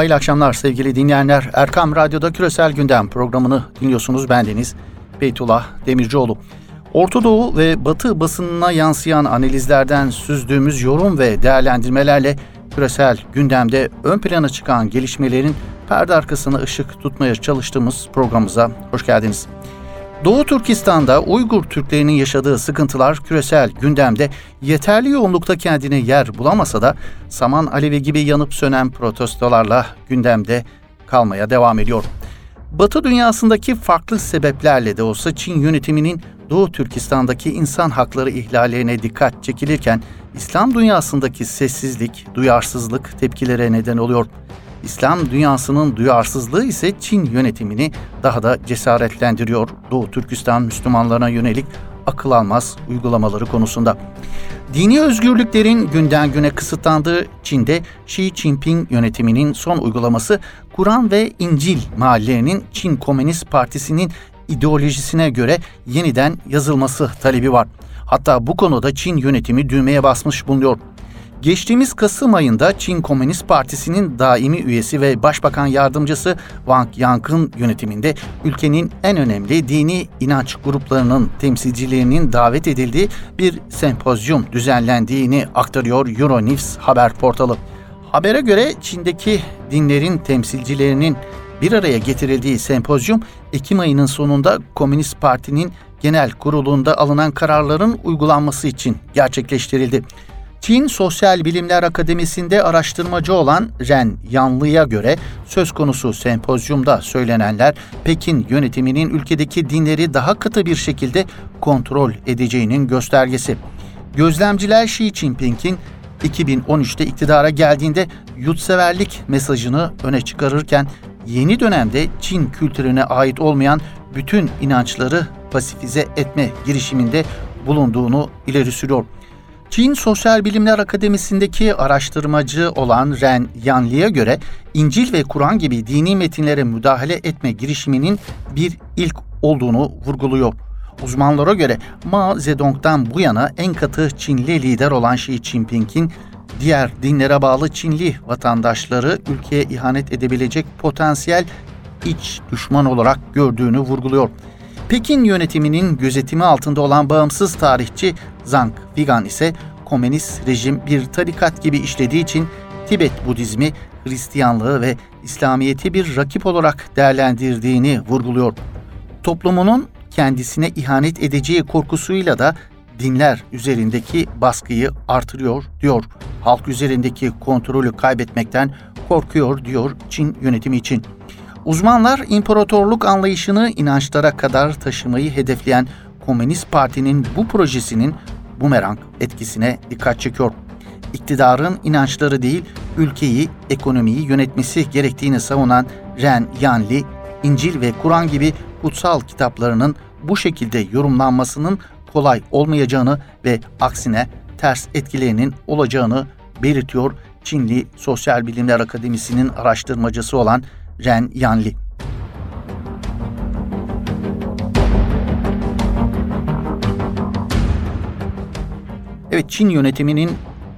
Hayırlı akşamlar sevgili dinleyenler. Erkam Radyo'da Küresel Gündem programını dinliyorsunuz. Bendeniz Beytullah Demircioğlu. Orta Doğu ve Batı basınına yansıyan analizlerden süzdüğümüz yorum ve değerlendirmelerle küresel gündemde ön plana çıkan gelişmelerin perde arkasına ışık tutmaya çalıştığımız programımıza hoş geldiniz. Doğu Türkistan'da Uygur Türklerinin yaşadığı sıkıntılar küresel gündemde yeterli yoğunlukta kendine yer bulamasa da saman alevi gibi yanıp sönen protestolarla gündemde kalmaya devam ediyor. Batı dünyasındaki farklı sebeplerle de olsa Çin yönetiminin Doğu Türkistan'daki insan hakları ihlallerine dikkat çekilirken İslam dünyasındaki sessizlik, duyarsızlık tepkilere neden oluyor. İslam dünyasının duyarsızlığı ise Çin yönetimini daha da cesaretlendiriyor Doğu Türkistan Müslümanlarına yönelik akıl almaz uygulamaları konusunda. Dini özgürlüklerin günden güne kısıtlandığı Çin'de Xi Jinping yönetiminin son uygulaması Kur'an ve İncil mahallelerinin Çin Komünist Partisi'nin ideolojisine göre yeniden yazılması talebi var. Hatta bu konuda Çin yönetimi düğmeye basmış bulunuyor. Geçtiğimiz Kasım ayında Çin Komünist Partisi'nin daimi üyesi ve Başbakan Yardımcısı Wang Yang'ın yönetiminde ülkenin en önemli dini inanç gruplarının temsilcilerinin davet edildiği bir sempozyum düzenlendiğini aktarıyor Euronews haber portalı. Habere göre Çin'deki dinlerin temsilcilerinin bir araya getirildiği sempozyum Ekim ayının sonunda Komünist Parti'nin genel kurulunda alınan kararların uygulanması için gerçekleştirildi. Çin Sosyal Bilimler Akademisi'nde araştırmacı olan Ren Yanlı'ya göre söz konusu sempozyumda söylenenler Pekin yönetiminin ülkedeki dinleri daha katı bir şekilde kontrol edeceğinin göstergesi. Gözlemciler Xi Jinping'in 2013'te iktidara geldiğinde yurtseverlik mesajını öne çıkarırken yeni dönemde Çin kültürüne ait olmayan bütün inançları pasifize etme girişiminde bulunduğunu ileri sürüyor. Çin Sosyal Bilimler Akademisi'ndeki araştırmacı olan Ren Yanli'ye göre İncil ve Kur'an gibi dini metinlere müdahale etme girişiminin bir ilk olduğunu vurguluyor. Uzmanlara göre Mao Zedong'dan bu yana en katı Çinli lider olan Xi Jinping'in diğer dinlere bağlı Çinli vatandaşları ülkeye ihanet edebilecek potansiyel iç düşman olarak gördüğünü vurguluyor. Pekin yönetiminin gözetimi altında olan bağımsız tarihçi Zhang Vigan ise komünist rejim bir tarikat gibi işlediği için Tibet Budizmi, Hristiyanlığı ve İslamiyet'i bir rakip olarak değerlendirdiğini vurguluyor. Toplumunun kendisine ihanet edeceği korkusuyla da dinler üzerindeki baskıyı artırıyor diyor. Halk üzerindeki kontrolü kaybetmekten korkuyor diyor Çin yönetimi için. Uzmanlar imparatorluk anlayışını inançlara kadar taşımayı hedefleyen Komünist Parti'nin bu projesinin bumerang etkisine dikkat çekiyor. İktidarın inançları değil, ülkeyi, ekonomiyi yönetmesi gerektiğini savunan Ren Yanli, İncil ve Kur'an gibi kutsal kitaplarının bu şekilde yorumlanmasının kolay olmayacağını ve aksine ters etkilerinin olacağını belirtiyor Çinli Sosyal Bilimler Akademisi'nin araştırmacısı olan Ren Yanli. Evet Çin yönetiminin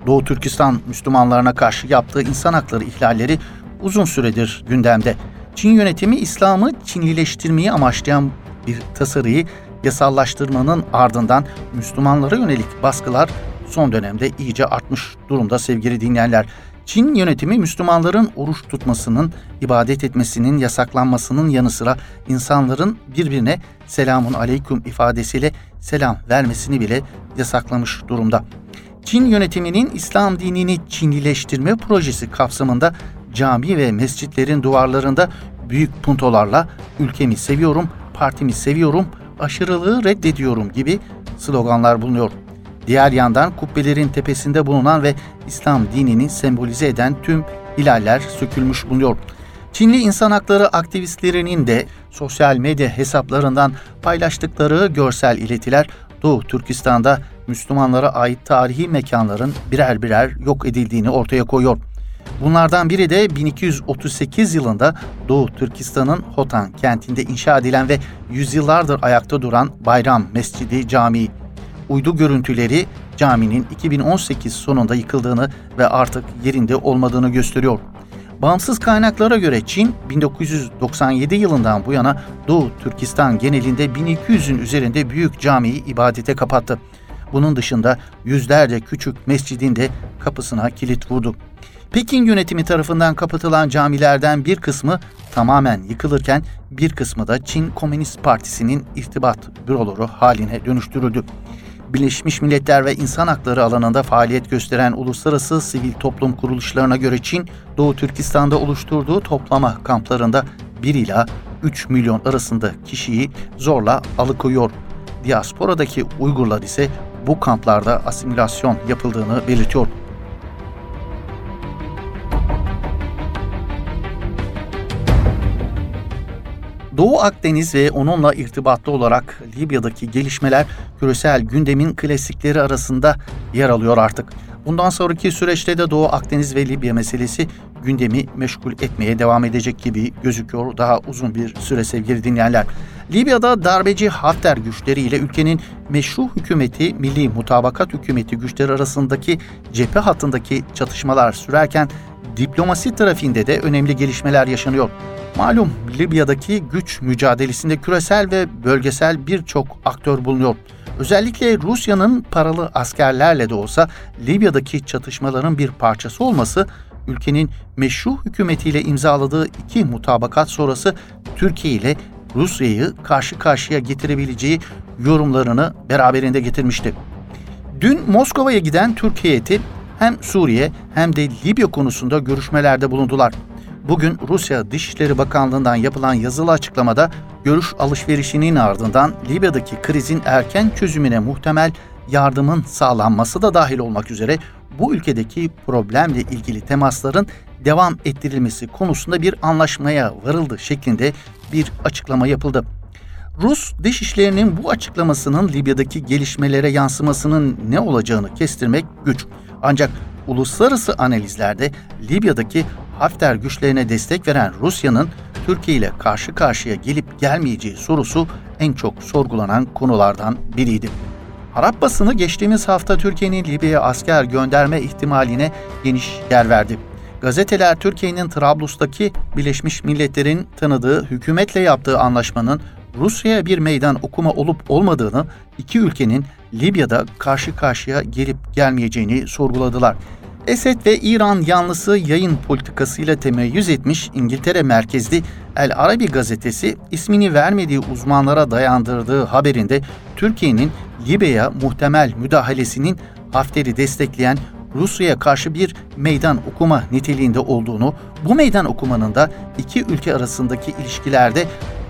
Doğu Türkistan Müslümanlarına karşı yaptığı insan hakları ihlalleri uzun süredir gündemde. Çin yönetimi İslam'ı Çinlileştirmeyi amaçlayan bir tasarıyı yasallaştırmanın ardından Müslümanlara yönelik baskılar son dönemde iyice artmış durumda sevgili dinleyenler. Çin yönetimi Müslümanların oruç tutmasının, ibadet etmesinin yasaklanmasının yanı sıra insanların birbirine selamun aleyküm ifadesiyle selam vermesini bile yasaklamış durumda. Çin yönetiminin İslam dinini Çinlileştirme projesi kapsamında cami ve mescitlerin duvarlarında büyük puntolarla ülkemi seviyorum, partimi seviyorum, aşırılığı reddediyorum gibi sloganlar bulunuyor. Diğer yandan kubbelerin tepesinde bulunan ve İslam dinini sembolize eden tüm hilaller sökülmüş bulunuyor. Çinli insan hakları aktivistlerinin de sosyal medya hesaplarından paylaştıkları görsel iletiler Doğu Türkistan'da Müslümanlara ait tarihi mekanların birer birer yok edildiğini ortaya koyuyor. Bunlardan biri de 1238 yılında Doğu Türkistan'ın Hotan kentinde inşa edilen ve yüzyıllardır ayakta duran Bayram Mescidi Camii uydu görüntüleri caminin 2018 sonunda yıkıldığını ve artık yerinde olmadığını gösteriyor. Bağımsız kaynaklara göre Çin 1997 yılından bu yana Doğu Türkistan genelinde 1200'ün üzerinde büyük camiyi ibadete kapattı. Bunun dışında yüzlerce küçük mescidin de kapısına kilit vurdu. Pekin yönetimi tarafından kapatılan camilerden bir kısmı tamamen yıkılırken bir kısmı da Çin Komünist Partisi'nin irtibat büroları haline dönüştürüldü. Birleşmiş Milletler ve İnsan Hakları alanında faaliyet gösteren uluslararası sivil toplum kuruluşlarına göre Çin, Doğu Türkistan'da oluşturduğu toplama kamplarında 1 ila 3 milyon arasında kişiyi zorla alıkoyuyor. Diasporadaki Uygurlar ise bu kamplarda asimilasyon yapıldığını belirtiyor. Doğu Akdeniz ve onunla irtibatlı olarak Libya'daki gelişmeler küresel gündemin klasikleri arasında yer alıyor artık. Bundan sonraki süreçte de Doğu Akdeniz ve Libya meselesi gündemi meşgul etmeye devam edecek gibi gözüküyor daha uzun bir süre sevgili dinleyenler. Libya'da darbeci Hafter güçleriyle ülkenin meşru hükümeti, Milli Mutabakat Hükümeti güçleri arasındaki cephe hattındaki çatışmalar sürerken diplomasi trafiğinde de önemli gelişmeler yaşanıyor. Malum Libya'daki güç mücadelesinde küresel ve bölgesel birçok aktör bulunuyor. Özellikle Rusya'nın paralı askerlerle de olsa Libya'daki çatışmaların bir parçası olması ülkenin meşru hükümetiyle imzaladığı iki mutabakat sonrası Türkiye ile Rusya'yı karşı karşıya getirebileceği yorumlarını beraberinde getirmişti. Dün Moskova'ya giden Türkiye heyeti hem Suriye hem de Libya konusunda görüşmelerde bulundular. Bugün Rusya Dışişleri Bakanlığı'ndan yapılan yazılı açıklamada görüş alışverişinin ardından Libya'daki krizin erken çözümüne muhtemel yardımın sağlanması da dahil olmak üzere bu ülkedeki problemle ilgili temasların devam ettirilmesi konusunda bir anlaşmaya varıldı şeklinde bir açıklama yapıldı. Rus dışişlerinin bu açıklamasının Libya'daki gelişmelere yansımasının ne olacağını kestirmek güç. Ancak uluslararası analizlerde Libya'daki Hafter güçlerine destek veren Rusya'nın Türkiye ile karşı karşıya gelip gelmeyeceği sorusu en çok sorgulanan konulardan biriydi. Arap basını geçtiğimiz hafta Türkiye'nin Libya'ya asker gönderme ihtimaline geniş yer verdi. Gazeteler Türkiye'nin Trablus'taki Birleşmiş Milletler'in tanıdığı hükümetle yaptığı anlaşmanın Rusya'ya bir meydan okuma olup olmadığını, iki ülkenin Libya'da karşı karşıya gelip gelmeyeceğini sorguladılar. Esed ve İran yanlısı yayın politikasıyla temeyyüz etmiş İngiltere merkezli El Arabi gazetesi ismini vermediği uzmanlara dayandırdığı haberinde Türkiye'nin Libya'ya muhtemel müdahalesinin Hafter'i destekleyen Rusya'ya karşı bir meydan okuma niteliğinde olduğunu, bu meydan okumanın da iki ülke arasındaki ilişkilerde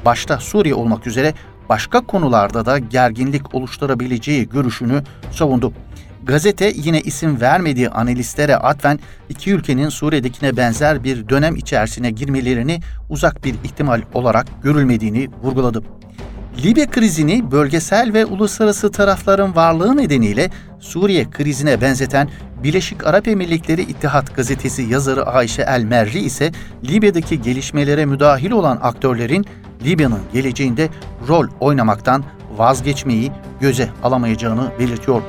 başta Suriye olmak üzere başka konularda da gerginlik oluşturabileceği görüşünü savundu. Gazete yine isim vermediği analistlere atfen iki ülkenin Suriye'dekine benzer bir dönem içerisine girmelerini uzak bir ihtimal olarak görülmediğini vurguladı. Libya krizini bölgesel ve uluslararası tarafların varlığı nedeniyle Suriye krizine benzeten Birleşik Arap Emirlikleri İttihat Gazetesi yazarı Ayşe El Merri ise Libya'daki gelişmelere müdahil olan aktörlerin Libya'nın geleceğinde rol oynamaktan vazgeçmeyi göze alamayacağını belirtiyor.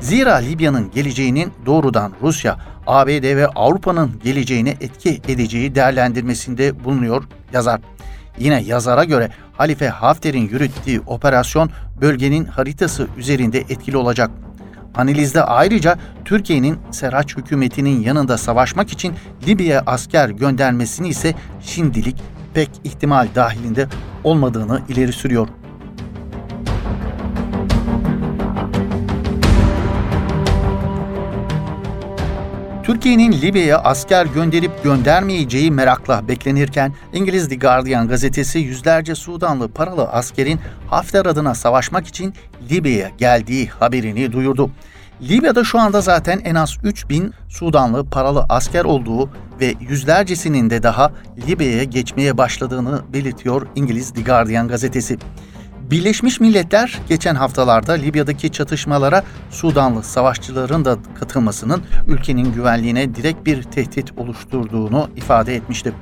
Zira Libya'nın geleceğinin doğrudan Rusya, ABD ve Avrupa'nın geleceğine etki edeceği değerlendirmesinde bulunuyor yazar. Yine yazara göre Halife Hafter'in yürüttüğü operasyon bölgenin haritası üzerinde etkili olacak. Analizde ayrıca Türkiye'nin Serhaç hükümetinin yanında savaşmak için Libya'ya asker göndermesini ise şimdilik pek ihtimal dahilinde olmadığını ileri sürüyor. Türkiye'nin Libya'ya asker gönderip göndermeyeceği merakla beklenirken İngiliz The Guardian gazetesi yüzlerce Sudanlı paralı askerin Hafter adına savaşmak için Libya'ya geldiği haberini duyurdu. Libya'da şu anda zaten en az 3000 Sudanlı paralı asker olduğu ve yüzlercesinin de daha Libya'ya geçmeye başladığını belirtiyor İngiliz The Guardian gazetesi. Birleşmiş Milletler geçen haftalarda Libya'daki çatışmalara Sudanlı savaşçıların da katılmasının ülkenin güvenliğine direkt bir tehdit oluşturduğunu ifade etmişti.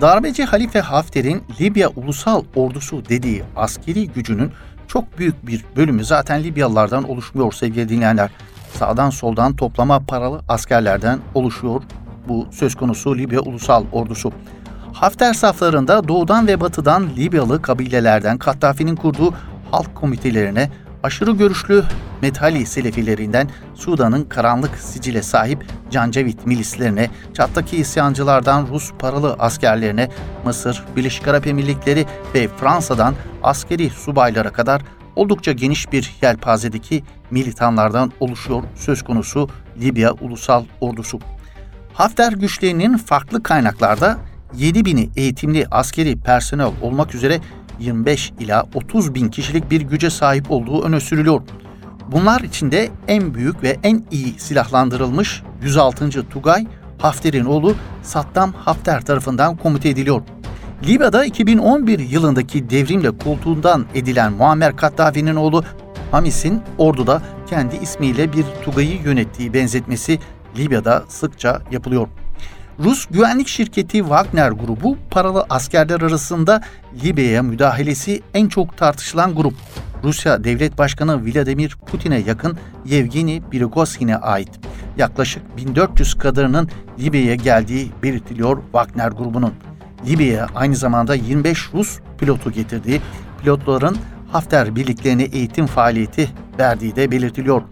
Darbeci Halife Hafter'in Libya Ulusal Ordusu dediği askeri gücünün çok büyük bir bölümü zaten Libyalılardan oluşmuyor sevgili dinleyenler. Sağdan soldan toplama paralı askerlerden oluşuyor bu söz konusu Libya Ulusal Ordusu. Hafter saflarında doğudan ve batıdan Libyalı kabilelerden Kaddafi'nin kurduğu halk komitelerine aşırı görüşlü Methali Selefilerinden Sudan'ın karanlık sicile sahip Cancavit milislerine, Çat'taki isyancılardan Rus paralı askerlerine, Mısır, Birleşik Arap Emirlikleri ve Fransa'dan askeri subaylara kadar oldukça geniş bir yelpazedeki militanlardan oluşuyor söz konusu Libya Ulusal Ordusu. Hafter güçlerinin farklı kaynaklarda 7 bini eğitimli askeri personel olmak üzere 25 ila 30 bin kişilik bir güce sahip olduğu öne sürülüyor. Bunlar içinde en büyük ve en iyi silahlandırılmış 106. Tugay Hafter'in oğlu Saddam Hafter tarafından komute ediliyor. Libya'da 2011 yılındaki devrimle koltuğundan edilen Muammer Kaddafi'nin oğlu Hamis'in orduda kendi ismiyle bir Tugay'ı yönettiği benzetmesi Libya'da sıkça yapılıyor. Rus güvenlik şirketi Wagner grubu paralı askerler arasında Libya'ya müdahalesi en çok tartışılan grup. Rusya Devlet Başkanı Vladimir Putin'e yakın Yevgeni Prigozhin'e ait. Yaklaşık 1400 kadarının Libya'ya geldiği belirtiliyor Wagner grubunun. Libya'ya aynı zamanda 25 Rus pilotu getirdiği, pilotların Hafter birliklerine eğitim faaliyeti verdiği de belirtiliyor.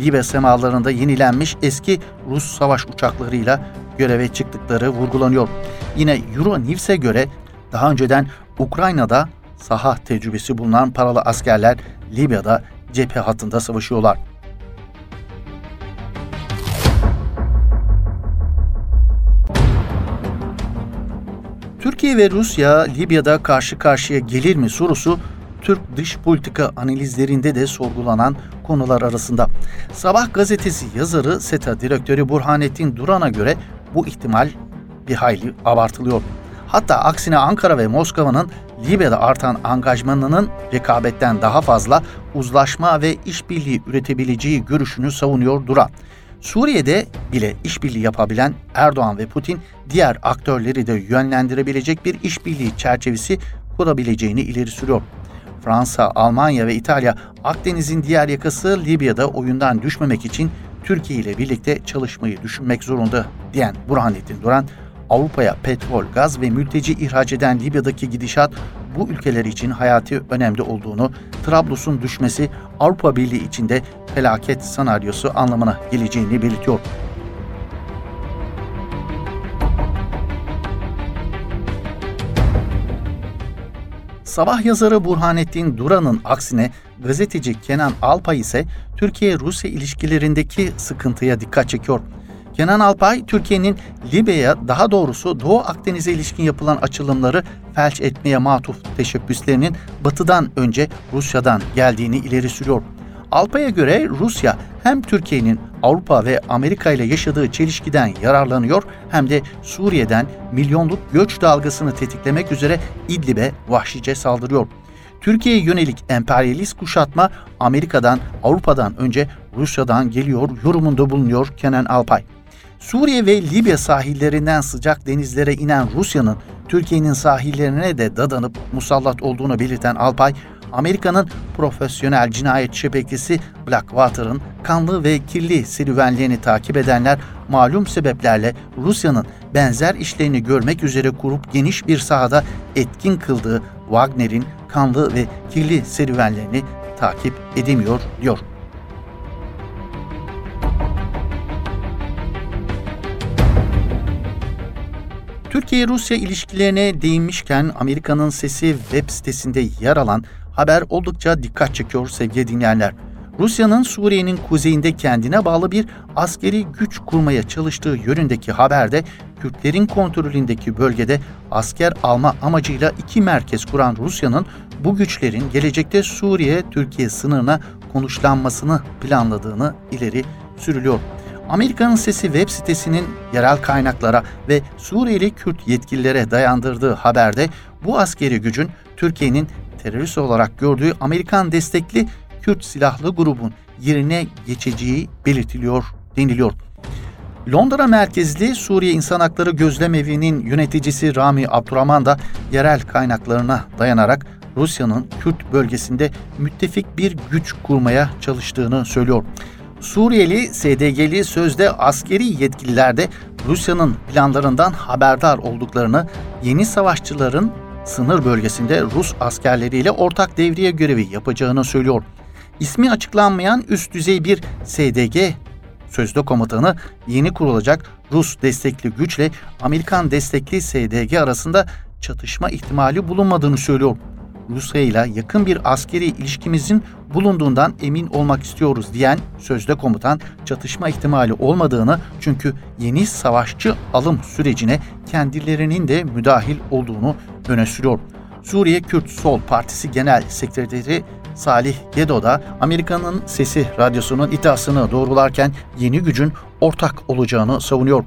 Libya semalarında yenilenmiş eski Rus savaş uçaklarıyla göreve çıktıkları vurgulanıyor. Yine Euronews'e göre daha önceden Ukrayna'da saha tecrübesi bulunan paralı askerler Libya'da cephe hattında savaşıyorlar. Türkiye ve Rusya Libya'da karşı karşıya gelir mi sorusu Türk dış politika analizlerinde de sorgulanan konular arasında. Sabah gazetesi yazarı SETA direktörü Burhanettin Duran'a göre bu ihtimal bir hayli abartılıyor. Hatta aksine Ankara ve Moskova'nın Libya'da artan angajmanının rekabetten daha fazla uzlaşma ve işbirliği üretebileceği görüşünü savunuyor Duran. Suriye'de bile işbirliği yapabilen Erdoğan ve Putin diğer aktörleri de yönlendirebilecek bir işbirliği çerçevesi kurabileceğini ileri sürüyor. Fransa, Almanya ve İtalya Akdeniz'in diğer yakası Libya'da oyundan düşmemek için Türkiye ile birlikte çalışmayı düşünmek zorunda diyen Burhanettin Duran, Avrupa'ya petrol, gaz ve mülteci ihraç eden Libya'daki gidişat bu ülkeler için hayati önemli olduğunu, Trablus'un düşmesi Avrupa Birliği içinde felaket senaryosu anlamına geleceğini belirtiyor. Sabah yazarı Burhanettin Duran'ın aksine gazeteci Kenan Alpay ise Türkiye-Rusya ilişkilerindeki sıkıntıya dikkat çekiyor. Kenan Alpay, Türkiye'nin Libya'ya daha doğrusu Doğu Akdeniz'e ilişkin yapılan açılımları felç etmeye matuf teşebbüslerinin batıdan önce Rusya'dan geldiğini ileri sürüyor. Alpay'a göre Rusya hem Türkiye'nin Avrupa ve Amerika ile yaşadığı çelişkiden yararlanıyor hem de Suriye'den milyonluk göç dalgasını tetiklemek üzere İdlib'e vahşice saldırıyor. Türkiye'ye yönelik emperyalist kuşatma Amerika'dan, Avrupa'dan önce Rusya'dan geliyor yorumunda bulunuyor Kenan Alpay. Suriye ve Libya sahillerinden sıcak denizlere inen Rusya'nın Türkiye'nin sahillerine de dadanıp musallat olduğunu belirten Alpay, Amerika'nın profesyonel cinayet şebekesi Blackwater'ın kanlı ve kirli serüvenlerini takip edenler malum sebeplerle Rusya'nın benzer işlerini görmek üzere kurup geniş bir sahada etkin kıldığı Wagner'in kanlı ve kirli serüvenlerini takip edemiyor diyor. Türkiye-Rusya ilişkilerine değinmişken Amerika'nın Sesi web sitesinde yer alan haber oldukça dikkat çekiyor sevgili dinleyenler. Rusya'nın Suriye'nin kuzeyinde kendine bağlı bir askeri güç kurmaya çalıştığı yönündeki haberde Kürtlerin kontrolündeki bölgede asker alma amacıyla iki merkez kuran Rusya'nın bu güçlerin gelecekte Suriye-Türkiye sınırına konuşlanmasını planladığını ileri sürülüyor. Amerika'nın Sesi web sitesinin yerel kaynaklara ve Suriyeli Kürt yetkililere dayandırdığı haberde bu askeri gücün Türkiye'nin terörist olarak gördüğü Amerikan destekli Kürt silahlı grubun yerine geçeceği belirtiliyor deniliyor. Londra merkezli Suriye İnsan Hakları Gözlem Evi'nin yöneticisi Rami Abdurrahman da yerel kaynaklarına dayanarak Rusya'nın Kürt bölgesinde müttefik bir güç kurmaya çalıştığını söylüyor. Suriyeli SDG'li sözde askeri yetkililer de Rusya'nın planlarından haberdar olduklarını, yeni savaşçıların sınır bölgesinde Rus askerleriyle ortak devriye görevi yapacağını söylüyor. İsmi açıklanmayan üst düzey bir SDG sözde komutanı yeni kurulacak Rus destekli güçle Amerikan destekli SDG arasında çatışma ihtimali bulunmadığını söylüyor. Rusya ile yakın bir askeri ilişkimizin bulunduğundan emin olmak istiyoruz diyen sözde komutan çatışma ihtimali olmadığını çünkü yeni savaşçı alım sürecine kendilerinin de müdahil olduğunu öne sürüyor. Suriye Kürt Sol Partisi Genel Sekreteri Salih Gedo da Amerika'nın Sesi radyosunun iddiasını doğrularken yeni gücün ortak olacağını savunuyor.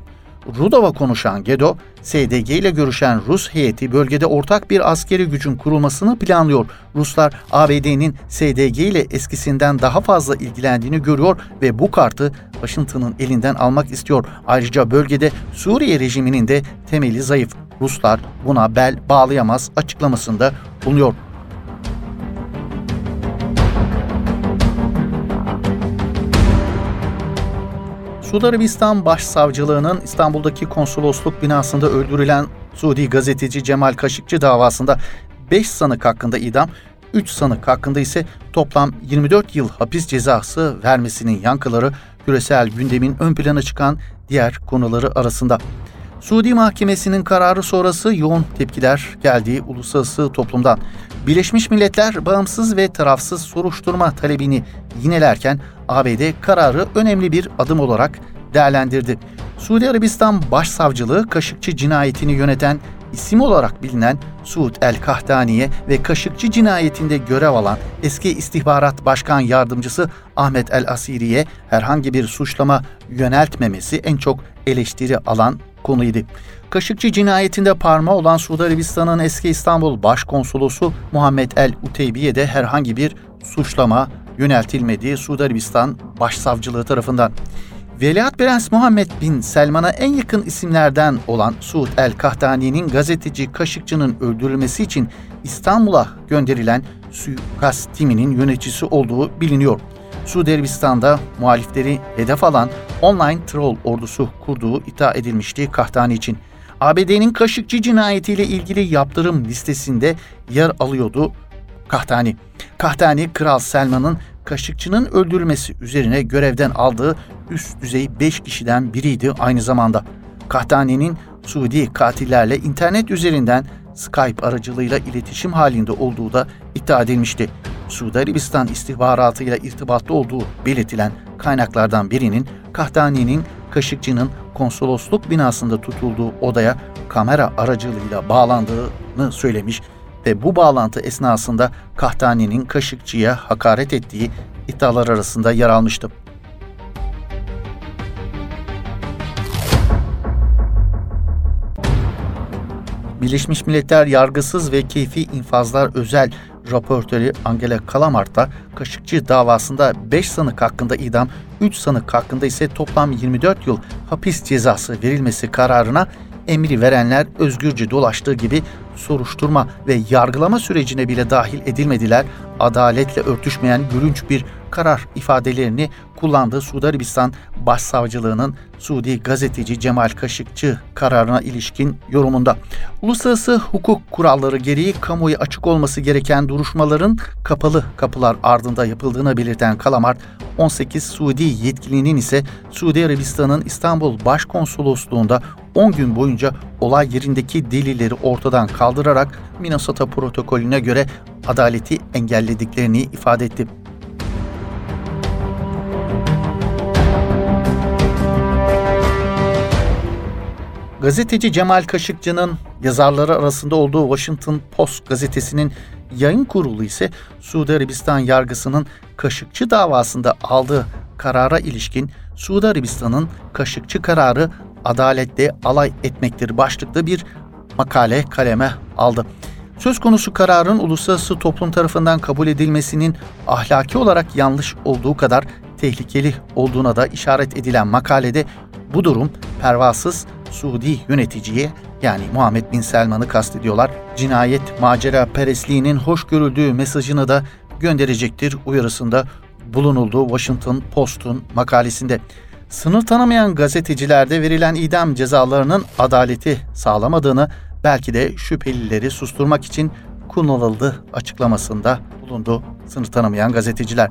Rudova konuşan Gedo, SDG ile görüşen Rus heyeti bölgede ortak bir askeri gücün kurulmasını planlıyor. Ruslar ABD'nin SDG ile eskisinden daha fazla ilgilendiğini görüyor ve bu kartı Washington'ın elinden almak istiyor. Ayrıca bölgede Suriye rejiminin de temeli zayıf. Ruslar buna bel bağlayamaz açıklamasında bulunuyor. Suudi Arabistan Başsavcılığı'nın İstanbul'daki konsolosluk binasında öldürülen Suudi gazeteci Cemal Kaşıkçı davasında 5 sanık hakkında idam, 3 sanık hakkında ise toplam 24 yıl hapis cezası vermesinin yankıları küresel gündemin ön plana çıkan diğer konuları arasında. Suudi Mahkemesi'nin kararı sonrası yoğun tepkiler geldiği uluslararası toplumdan. Birleşmiş Milletler bağımsız ve tarafsız soruşturma talebini yinelerken ABD kararı önemli bir adım olarak değerlendirdi. Suudi Arabistan Başsavcılığı Kaşıkçı cinayetini yöneten isim olarak bilinen Suud el-Kahtani'ye ve Kaşıkçı cinayetinde görev alan eski istihbarat başkan yardımcısı Ahmet el-Asiri'ye herhangi bir suçlama yöneltmemesi en çok eleştiri alan konuydu. Kaşıkçı cinayetinde parmağı olan Suudi Arabistan'ın eski İstanbul Başkonsolosu Muhammed El Uteybi'ye de herhangi bir suçlama yöneltilmediği Suudi Arabistan Başsavcılığı tarafından. Veliaht Prens Muhammed bin Selman'a en yakın isimlerden olan Suud El Kahtani'nin gazeteci Kaşıkçı'nın öldürülmesi için İstanbul'a gönderilen suikast timinin yöneticisi olduğu biliniyor. Suudi Arabistan'da muhalifleri hedef alan online troll ordusu kurduğu iddia edilmişti Kahtani için. ABD'nin Kaşıkçı cinayetiyle ilgili yaptırım listesinde yer alıyordu Kahtani. Kahtani, Kral Selman'ın Kaşıkçı'nın öldürülmesi üzerine görevden aldığı üst düzey 5 kişiden biriydi aynı zamanda. Kahtani'nin Suudi katillerle internet üzerinden Skype aracılığıyla iletişim halinde olduğu da iddia edilmişti. Suudi Arabistan istihbaratıyla irtibatlı olduğu belirtilen kaynaklardan birinin Kahtani'nin Kaşıkçı'nın konsolosluk binasında tutulduğu odaya kamera aracılığıyla bağlandığını söylemiş ve bu bağlantı esnasında Kahtani'nin Kaşıkçı'ya hakaret ettiği iddialar arasında yer almıştı. Birleşmiş Milletler Yargısız ve Keyfi İnfazlar Özel raportörü Angela Kalamart da Kaşıkçı davasında 5 sanık hakkında idam, 3 sanık hakkında ise toplam 24 yıl hapis cezası verilmesi kararına emri verenler özgürce dolaştığı gibi soruşturma ve yargılama sürecine bile dahil edilmediler. Adaletle örtüşmeyen gülünç bir karar ifadelerini kullandığı Suudi Arabistan Başsavcılığının Suudi gazeteci Cemal Kaşıkçı kararına ilişkin yorumunda. Uluslararası hukuk kuralları gereği kamuoyu açık olması gereken duruşmaların kapalı kapılar ardında yapıldığını belirten Kalamart, 18 Suudi yetkilinin ise Suudi Arabistan'ın İstanbul Başkonsolosluğunda 10 gün boyunca olay yerindeki delilleri ortadan kaldırarak Minnesota protokolüne göre adaleti engellediklerini ifade etti. Gazeteci Cemal Kaşıkçı'nın yazarları arasında olduğu Washington Post gazetesinin yayın kurulu ise Suudi Arabistan yargısının Kaşıkçı davasında aldığı karara ilişkin Suudi Arabistan'ın Kaşıkçı kararı adalette alay etmektir başlıklı bir makale kaleme aldı. Söz konusu kararın uluslararası toplum tarafından kabul edilmesinin ahlaki olarak yanlış olduğu kadar tehlikeli olduğuna da işaret edilen makalede Bu durum pervasız Suudi yöneticiye yani Muhammed Bin Selman'ı kastediyorlar. Cinayet macera perestliğinin hoş görüldüğü mesajını da gönderecektir uyarısında bulunuldu Washington Post'un makalesinde. Sınır tanımayan gazetecilerde verilen idam cezalarının adaleti sağlamadığını belki de şüphelileri susturmak için kullanıldı açıklamasında bulundu sınır tanımayan gazeteciler.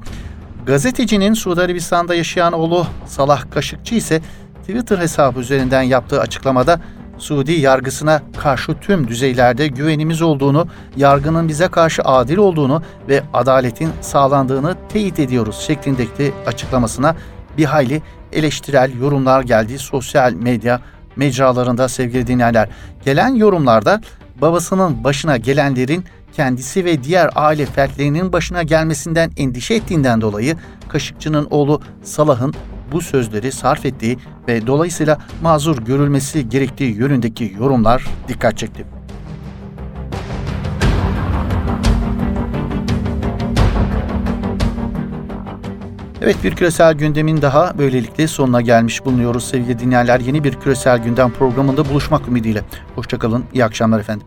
Gazetecinin Suudi Arabistan'da yaşayan oğlu Salah Kaşıkçı ise Twitter hesabı üzerinden yaptığı açıklamada Suudi yargısına karşı tüm düzeylerde güvenimiz olduğunu, yargının bize karşı adil olduğunu ve adaletin sağlandığını teyit ediyoruz şeklindeki açıklamasına bir hayli eleştirel yorumlar geldi sosyal medya mecralarında sevgili dinleyenler. Gelen yorumlarda babasının başına gelenlerin kendisi ve diğer aile fertlerinin başına gelmesinden endişe ettiğinden dolayı Kaşıkçı'nın oğlu Salah'ın bu sözleri sarf ettiği ve dolayısıyla mazur görülmesi gerektiği yönündeki yorumlar dikkat çekti. Evet bir küresel gündemin daha böylelikle sonuna gelmiş bulunuyoruz sevgili dinleyenler. Yeni bir küresel gündem programında buluşmak ümidiyle. Hoşçakalın, iyi akşamlar efendim.